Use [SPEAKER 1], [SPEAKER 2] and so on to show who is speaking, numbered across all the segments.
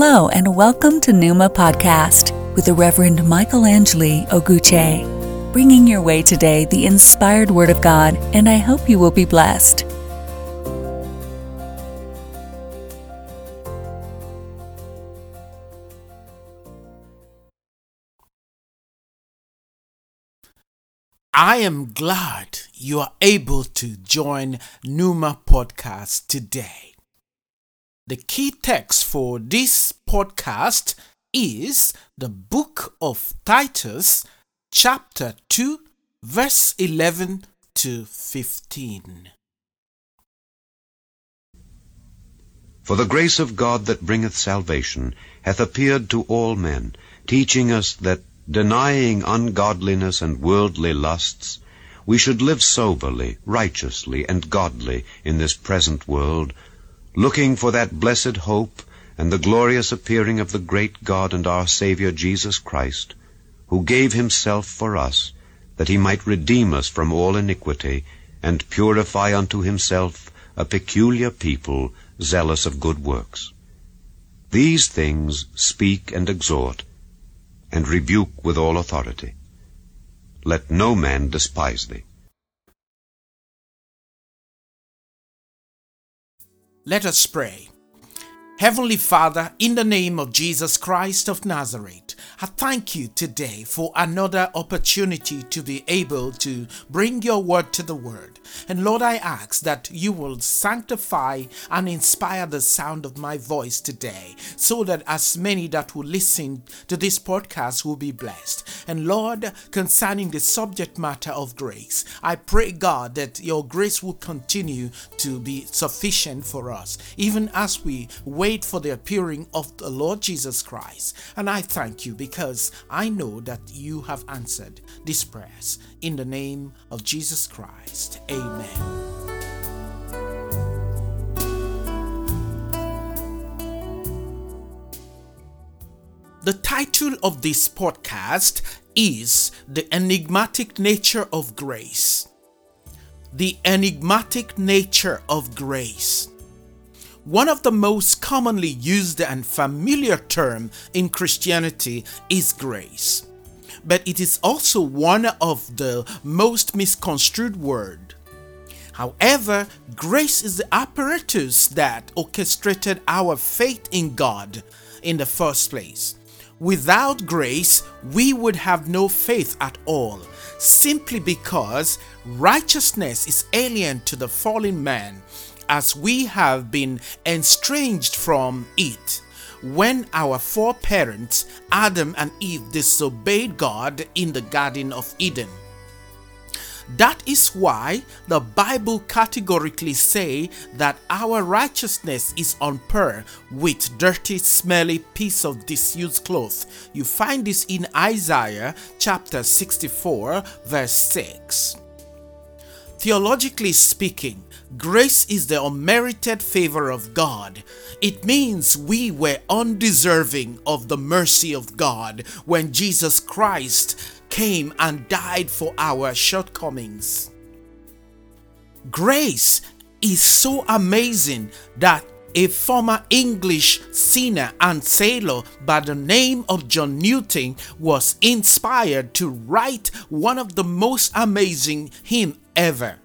[SPEAKER 1] Hello, and welcome to Numa Podcast with the Reverend Michael Angeli Oguche, bringing your way today the inspired Word of God, and I hope you will be blessed.
[SPEAKER 2] I am glad you are able to join Numa Podcast today. The key text for this podcast is the book of Titus, chapter 2, verse 11 to 15.
[SPEAKER 3] For the grace of God that bringeth salvation hath appeared to all men, teaching us that, denying ungodliness and worldly lusts, we should live soberly, righteously, and godly in this present world, looking for that blessed hope and the glorious appearing of the great God and our Saviour Jesus Christ, who gave himself for us, that he might redeem us from all iniquity, and purify unto himself a peculiar people, zealous of good works. These things speak and exhort, and rebuke with all authority. Let no man despise thee.
[SPEAKER 2] Let us pray. Heavenly Father, in the name of Jesus Christ of Nazareth, I thank you today for another opportunity to be able to bring your word to the word. And Lord, I ask that you will sanctify and inspire the sound of my voice today so that as many that will listen to this podcast will be blessed. And Lord, concerning the subject matter of grace, I pray, God, that your grace will continue to be sufficient for us, even as we wait for the appearing of the Lord Jesus Christ. And I thank you because I know that you have answered these prayers. In the name of Jesus Christ. Amen. The title of this podcast is The Enigmatic Nature of Grace. The Enigmatic Nature of Grace. One of the most commonly used and familiar term in Christianity is grace. But it is also one of the most misconstrued word. However, grace is the apparatus that orchestrated our faith in God in the first place. Without grace, we would have no faith at all, simply because righteousness is alien to the fallen man, as we have been estranged from it when our foreparents, Adam and Eve, disobeyed God in the Garden of Eden. That is why the Bible categorically say that our righteousness is on par with dirty, smelly piece of disused cloth. You find this in Isaiah chapter 64 verse 6. Theologically speaking, grace is the unmerited favor of God. It means we were undeserving of the mercy of God when Jesus Christ came and died for our shortcomings. Grace is so amazing that a former English singer and sailor by the name of John Newton was inspired to write one of the most amazing hymns ever.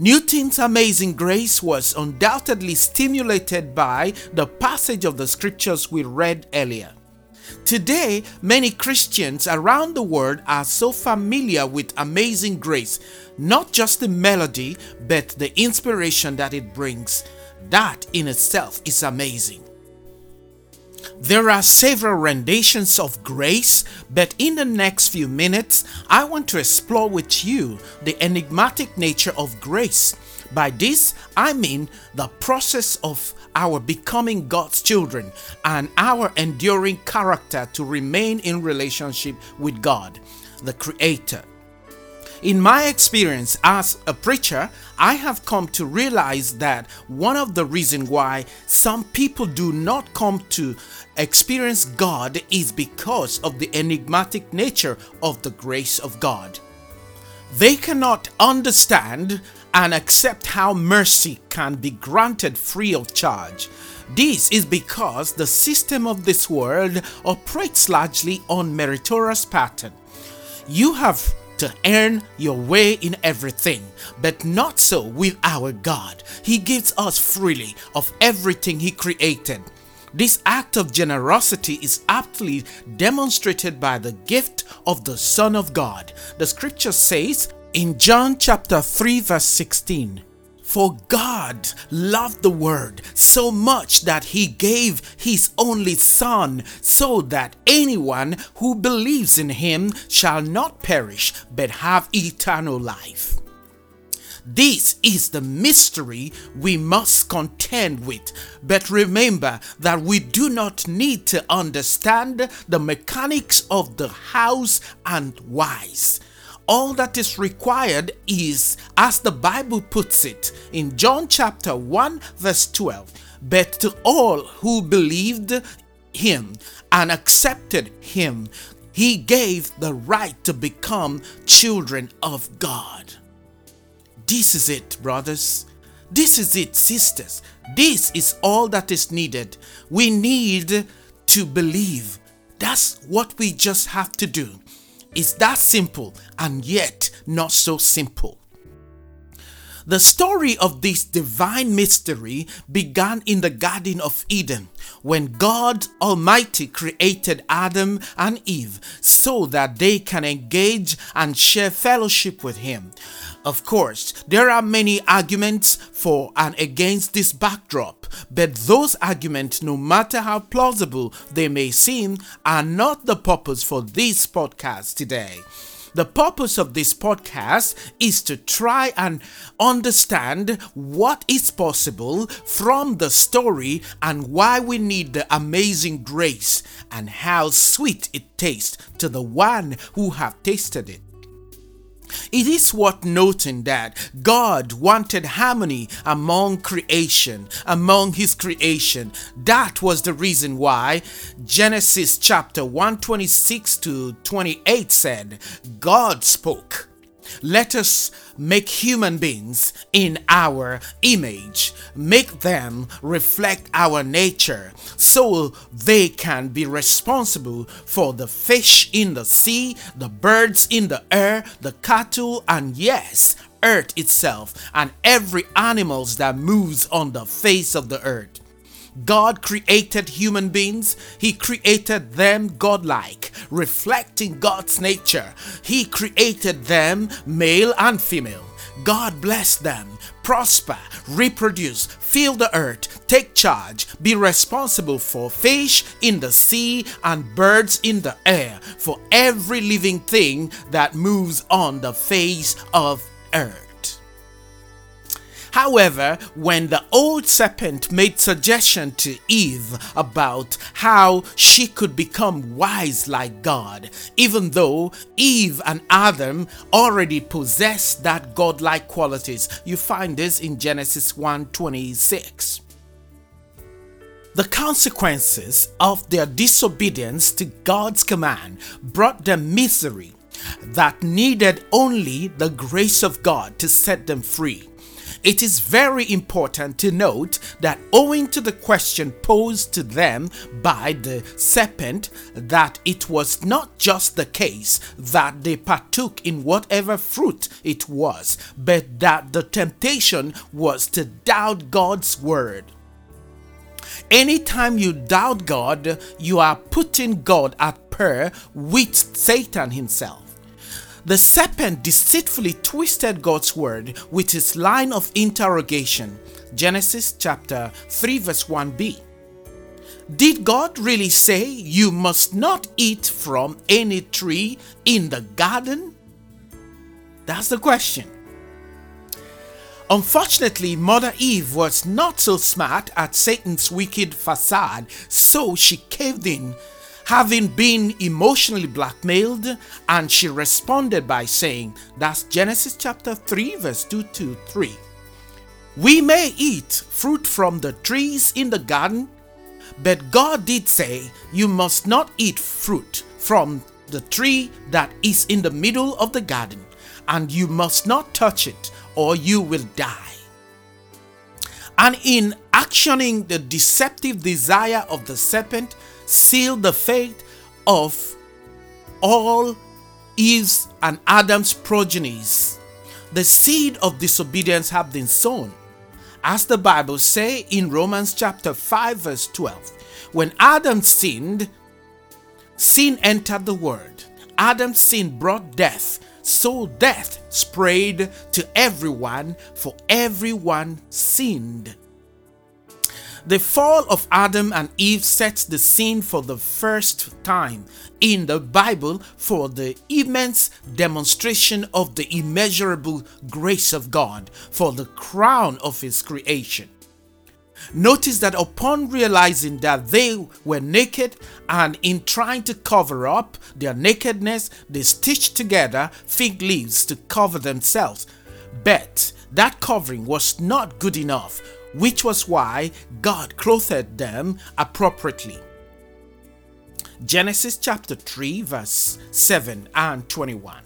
[SPEAKER 2] Newton's amazing grace was undoubtedly stimulated by the passage of the scriptures we read earlier. Today, many Christians around the world are so familiar with Amazing Grace, not just the melody, but the inspiration that it brings. That in itself is amazing. There are several renditions of grace, but in the next few minutes, I want to explore with you the enigmatic nature of grace. By this, I mean the process of our becoming God's children and our enduring character to remain in relationship with God, the Creator. In my experience as a preacher, I have come to realize that one of the reasons why some people do not come to experience God is because of the enigmatic nature of the grace of God. They cannot understand and accept how mercy can be granted free of charge. This is because the system of this world operates largely on meritorious pattern. You have to earn your way in everything, but not so with our God. He gives us freely of everything He created. This act of generosity is aptly demonstrated by the gift of the Son of God. The scripture says in John chapter 3 verse 16, for God loved the world so much that he gave his only Son, so that anyone who believes in him shall not perish but have eternal life. This is the mystery we must contend with. But remember that we do not need to understand the mechanics of the hows and whys all that is required is, as the Bible puts it in John chapter 1, verse 12, but to all who believed him and accepted him, he gave the right to become children of God. This is it, brothers. This is it, sisters. This is all that is needed. We need to believe. That's what we just have to do. It's that simple and yet not so simple. The story of this divine mystery began in the Garden of Eden when God Almighty created Adam and Eve so that they can engage and share fellowship with Him. Of course, there are many arguments for and against this backdrop, but those arguments, no matter how plausible they may seem, are not the purpose for this podcast today. The purpose of this podcast is to try and understand what is possible from the story and why we need the amazing grace and how sweet it tastes to the one who have tasted it. It is worth noting that God wanted harmony among creation, among his creation. That was the reason why Genesis chapter 126 to 28 said, God spoke let us make human beings in our image, make them reflect our nature so they can be responsible for the fish in the sea, the birds in the air, the cattle, and yes, earth itself, and every animals that moves on the face of the earth. God created human beings, He created them godlike, reflecting God's nature. He created them male and female. God blessed them, prosper, reproduce, fill the earth, take charge, be responsible for fish in the sea and birds in the air, for every living thing that moves on the face of earth. However, when the old serpent made suggestion to Eve about how she could become wise like God, even though Eve and Adam already possessed that godlike qualities, you find this in Genesis 1:26. The consequences of their disobedience to God's command brought them misery that needed only the grace of God to set them free. It is very important to note that owing to the question posed to them by the serpent, that it was not just the case that they partook in whatever fruit it was, but that the temptation was to doubt God's word. Anytime you doubt God, you are putting God at par with Satan himself. The serpent deceitfully twisted God's word with his line of interrogation. Genesis chapter 3 verse 1b. Did God really say you must not eat from any tree in the garden? That's the question. Unfortunately, Mother Eve was not so smart at Satan's wicked facade, so she caved in, having been emotionally blackmailed, and she responded by saying, That's Genesis chapter 3, verse 2 to 3. We may eat fruit from the trees in the garden, but God did say, You must not eat fruit from the tree that is in the middle of the garden, and you must not touch it or you will die. And in actioning the deceptive desire of the serpent, seal the fate of all Eve's and Adam's progenies. The seed of disobedience have been sown. As the Bible say in Romans chapter 5 verse 12, when Adam sinned, sin entered the world. Adam's sin brought death, so death spread to everyone, for everyone sinned. The fall of Adam and Eve sets the scene for the first time in the Bible for the immense demonstration of the immeasurable grace of God for the crown of His creation. Notice that upon realizing that they were naked and in trying to cover up their nakedness, they stitched together fig leaves to cover themselves. But that covering was not good enough, which was why God clothed them appropriately. Genesis chapter 3, verse 7 and 21.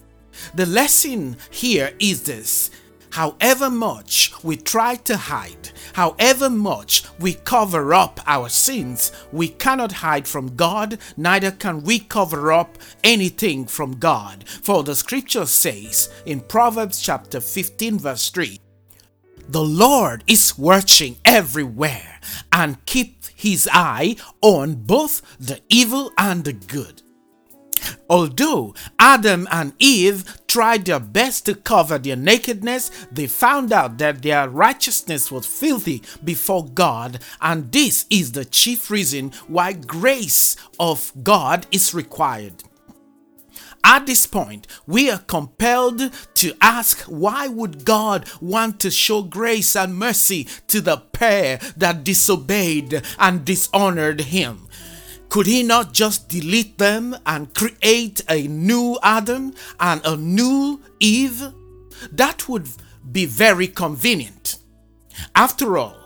[SPEAKER 2] The lesson here is this However much we try to hide, however much we cover up our sins, we cannot hide from God, neither can we cover up anything from God. For the scripture says in Proverbs chapter 15, verse 3 The Lord is watching everywhere and keep his eye on both the evil and the good. Although Adam and Eve tried their best to cover their nakedness, they found out that their righteousness was filthy before God, and this is the chief reason why grace of God is required. At this point, we are compelled to ask why would God want to show grace and mercy to the pair that disobeyed and dishonored him? Could he not just delete them and create a new Adam and a new Eve? That would be very convenient. After all,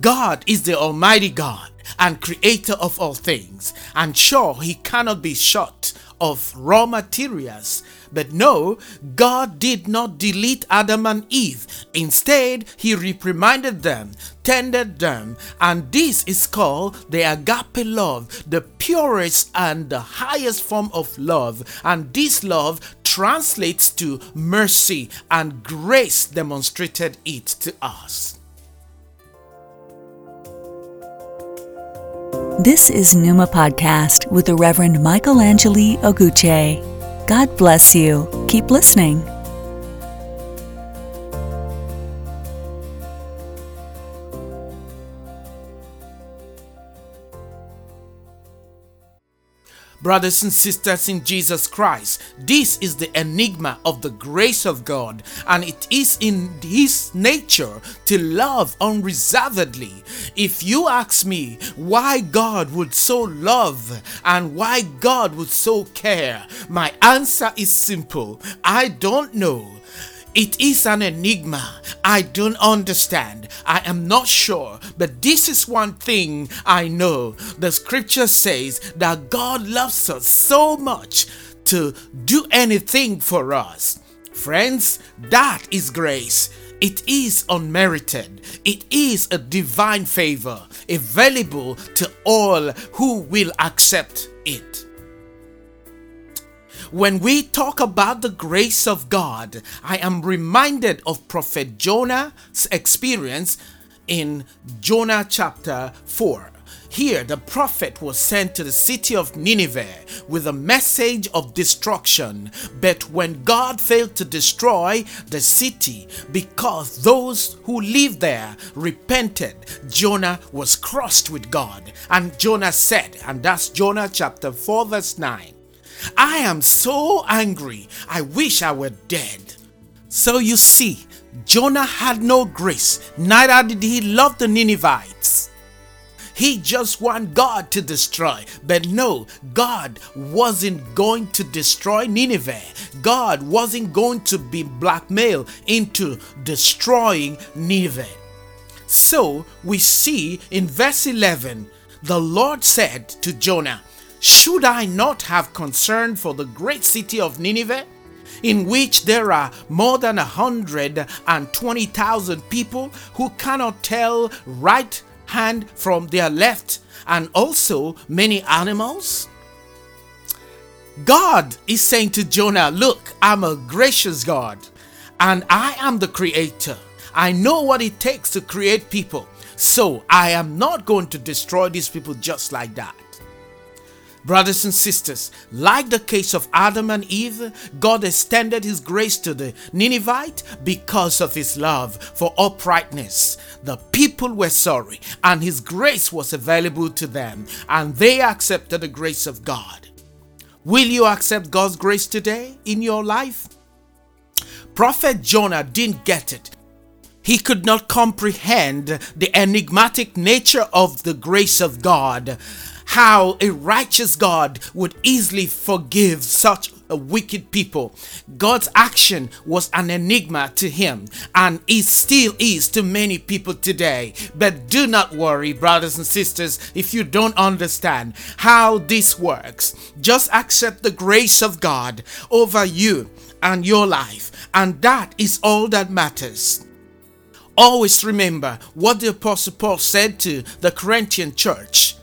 [SPEAKER 2] God is the Almighty God and creator of all things, and sure, he cannot be short of raw materials. But no, God did not delete Adam and Eve. Instead, he reprimanded them, tended them, and this is called the agape love, the purest and the highest form of love. And this love translates to mercy, and grace demonstrated it to us.
[SPEAKER 1] This is Numa Podcast with the Reverend Michael Angeli Oguche. God bless you. Keep listening.
[SPEAKER 2] Brothers and sisters in Jesus Christ, this is the enigma of the grace of God, and it is in His nature to love unreservedly. If you ask me why God would so love and why God would so care, my answer is simple I don't know. It is an enigma. I don't understand. I am not sure. But this is one thing I know. The scripture says that God loves us so much to do anything for us. Friends, that is grace. It is unmerited. It is a divine favor available to all who will accept it. When we talk about the grace of God, I am reminded of Prophet Jonah's experience in Jonah chapter 4. here the prophet was sent to the city of Nineveh with a message of destruction. But when God failed to destroy the city because those who lived there repented, Jonah was crossed with God. And Jonah said, and that's Jonah chapter 4, verse 9. I am so angry, I wish I were dead. So you see, Jonah had no grace, neither did he love the Ninevites. He just wanted God to destroy. But no, God wasn't going to destroy Nineveh. God wasn't going to be blackmailed into destroying Nineveh. So we see in verse 11, the Lord said to Jonah, Should I not have concern for the great city of Nineveh? in which there are more than a hundred and twenty thousand people who cannot tell right hand from their left, and also many animals? God is saying to Jonah, Look, I'm a gracious God, and I am the creator. I know what it takes to create people, so I am not going to destroy these people just like that. Brothers and sisters, like the case of Adam and Eve, God extended His grace to the Ninevite because of His love for uprightness. The people were sorry, and His grace was available to them, and they accepted the grace of God. Will you accept God's grace today in your life? Prophet Jonah didn't get it. He could not comprehend the enigmatic nature of the grace of God how a righteous God would easily forgive such a wicked people. God's action was an enigma to him and it still is to many people today. But do not worry, brothers and sisters, if you don't understand how this works. Just accept the grace of God over you and your life, and that is all that matters. Always remember what the Apostle Paul said to the Corinthian church.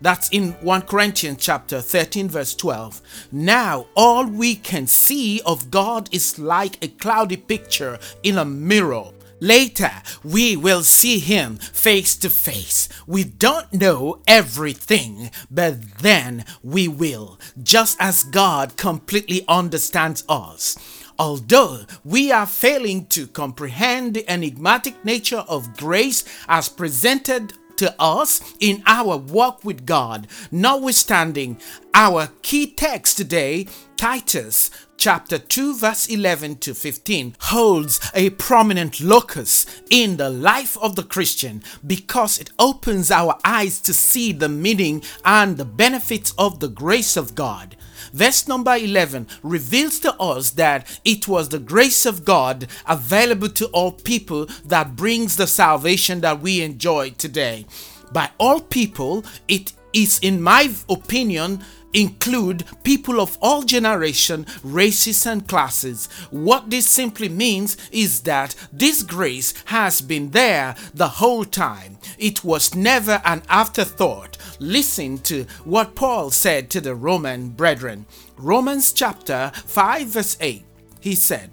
[SPEAKER 2] That's in 1 Corinthians chapter 13 verse 12. Now all we can see of God is like a cloudy picture in a mirror. Later, we will see him face to face. We don't know everything, but then we will, just as God completely understands us. Although we are failing to comprehend the enigmatic nature of grace as presented to us in our walk with God. Notwithstanding, our key text today, Titus chapter 2 verse 11 to 15 holds a prominent locus in the life of the Christian because it opens our eyes to see the meaning and the benefits of the grace of God. Verse number 11 reveals to us that it was the grace of God available to all people that brings the salvation that we enjoy today. By all people, it is, in my opinion, include people of all generation, races and classes. What this simply means is that this grace has been there the whole time. It was never an afterthought. Listen to what Paul said to the Roman brethren. Romans chapter 5 verse 8. He said,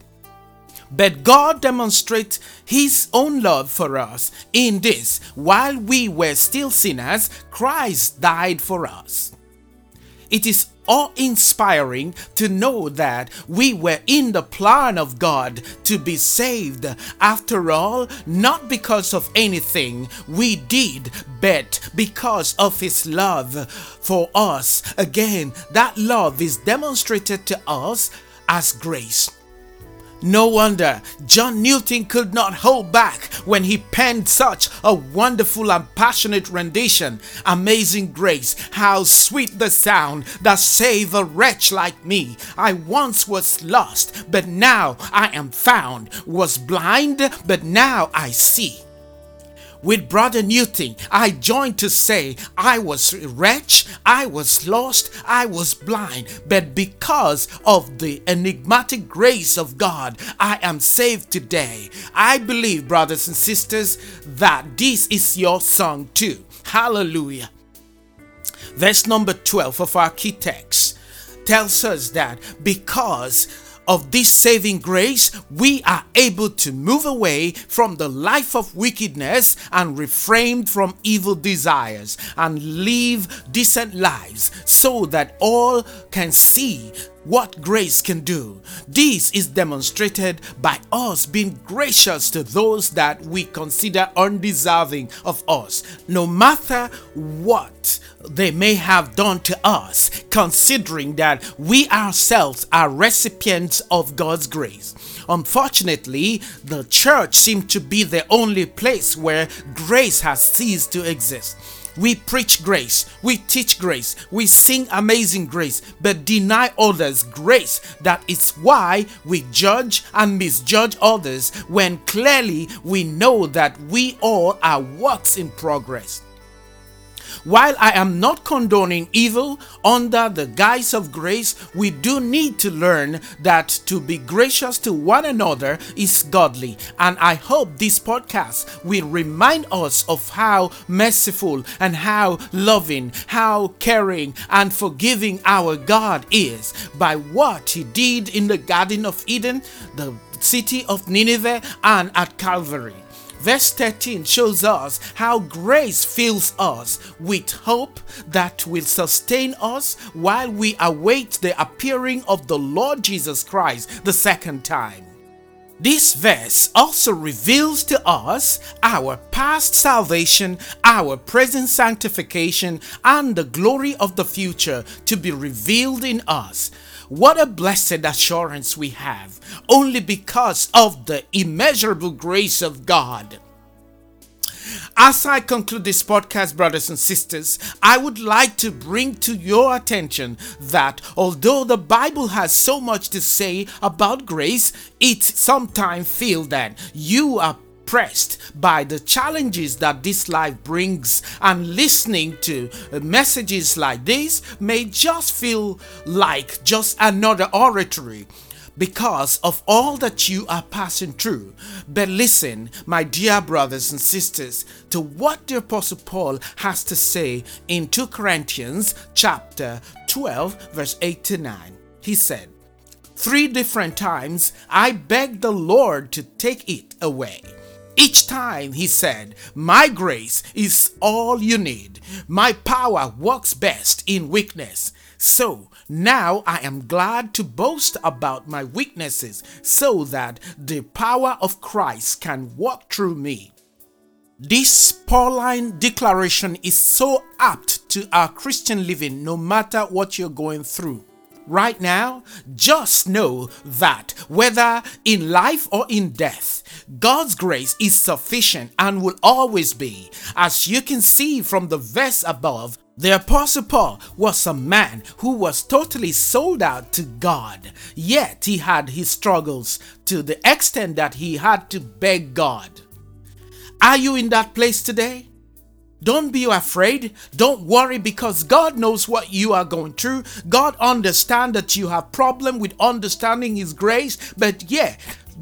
[SPEAKER 2] but God demonstrates His own love for us in this while we were still sinners, Christ died for us. It is awe inspiring to know that we were in the plan of God to be saved. After all, not because of anything we did, but because of His love for us. Again, that love is demonstrated to us as grace. No wonder John Newton could not hold back when he penned such a wonderful and passionate rendition. Amazing grace, how sweet the sound that saved a wretch like me. I once was lost, but now I am found, was blind, but now I see with Brother Newton, I joined to say, I was wretch, I was lost, I was blind, but because of the enigmatic grace of God, I am saved today. I believe, brothers and sisters, that this is your song too. Hallelujah. Verse number 12 of our key text tells us that because of this saving grace, we are able to move away from the life of wickedness and refrain from evil desires and live decent lives so that all can see what grace can do. This is demonstrated by us being gracious to those that we consider undeserving of us, no matter what they may have done to us, considering that we ourselves are recipients of God's grace. Unfortunately, the church seems to be the only place where grace has ceased to exist. We preach grace, we teach grace, we sing amazing grace, but deny others grace. That is why we judge and misjudge others when clearly we know that we all are works in progress. While I am not condoning evil under the guise of grace, we do need to learn that to be gracious to one another is godly. And I hope this podcast will remind us of how merciful and how loving, how caring and forgiving our God is by what He did in the Garden of Eden, the city of Nineveh, and at Calvary. Verse 13 shows us how grace fills us with hope that will sustain us while we await the appearing of the Lord Jesus Christ the second time. This verse also reveals to us our past salvation, our present sanctification, and the glory of the future to be revealed in us. What a blessed assurance we have, only because of the immeasurable grace of God. As I conclude this podcast, brothers and sisters, I would like to bring to your attention that although the Bible has so much to say about grace, it sometimes feels that you are pressed by the challenges that this life brings and listening to messages like this may just feel like just another oratory because of all that you are passing through. But listen, my dear brothers and sisters, to what the apostle Paul has to say in 2 Corinthians chapter 12 verse 8 to 9. He said, Three different times I begged the Lord to take it away. Each time he said, My grace is all you need. My power works best in weakness. So now I am glad to boast about my weaknesses so that the power of Christ can work through me. This Pauline declaration is so apt to our Christian living no matter what you're going through. Right now, just know that whether in life or in death, God's grace is sufficient and will always be. As you can see from the verse above, the Apostle Paul was a man who was totally sold out to God, yet he had his struggles to the extent that he had to beg God. Are you in that place today? Don't be afraid. Don't worry because God knows what you are going through. God understands that you have problem with understanding his grace, but yeah,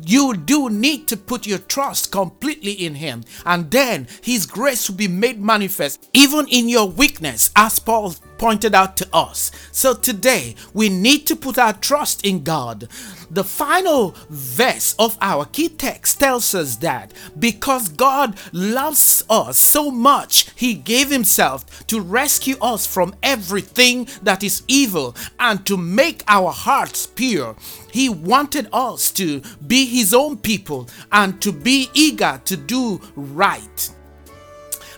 [SPEAKER 2] you do need to put your trust completely in Him, and then His grace will be made manifest even in your weakness, as Paul pointed out to us. So today, we need to put our trust in God. The final verse of our key text tells us that because God loves us so much, He gave Himself to rescue us from everything that is evil and to make our hearts pure. He wanted us to be His own people and to be eager to do right.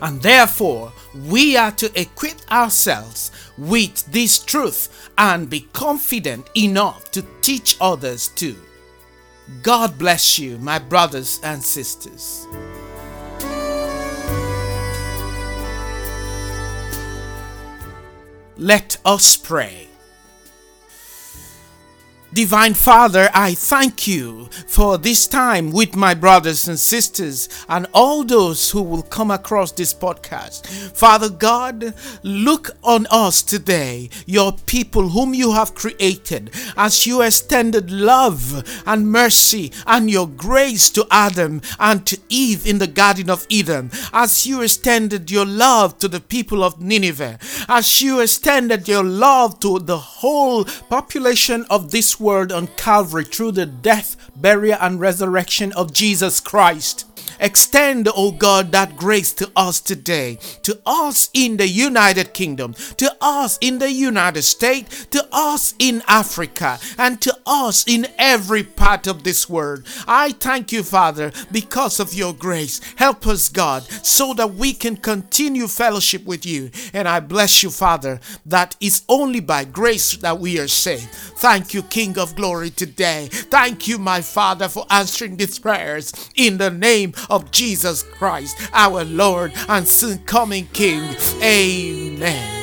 [SPEAKER 2] And therefore, we are to equip ourselves with this truth and be confident enough to teach others too. God bless you, my brothers and sisters. Let us pray. Divine Father, I thank you for this time with my brothers and sisters and all those who will come across this podcast. Father God, look on us today, your people whom you have created, as you extended love and mercy and your grace to Adam and to Eve in the Garden of Eden, as you extended your love to the people of Nineveh, as you extended your love to the whole population of this
[SPEAKER 4] word on Calvary through the death, burial, and resurrection of Jesus Christ. Extend, O God, that grace to us today, to us in the United Kingdom, to us in the United States, to us in Africa, and to us in every part of this world. I thank you, Father, because of your grace. Help us, God, so that we can continue fellowship with you. And I bless you, Father, that is only by grace that we are saved. Thank you, King of glory, today. Thank you, my Father, for answering these prayers in the name of Jesus Christ, our Lord and soon coming King. Amen.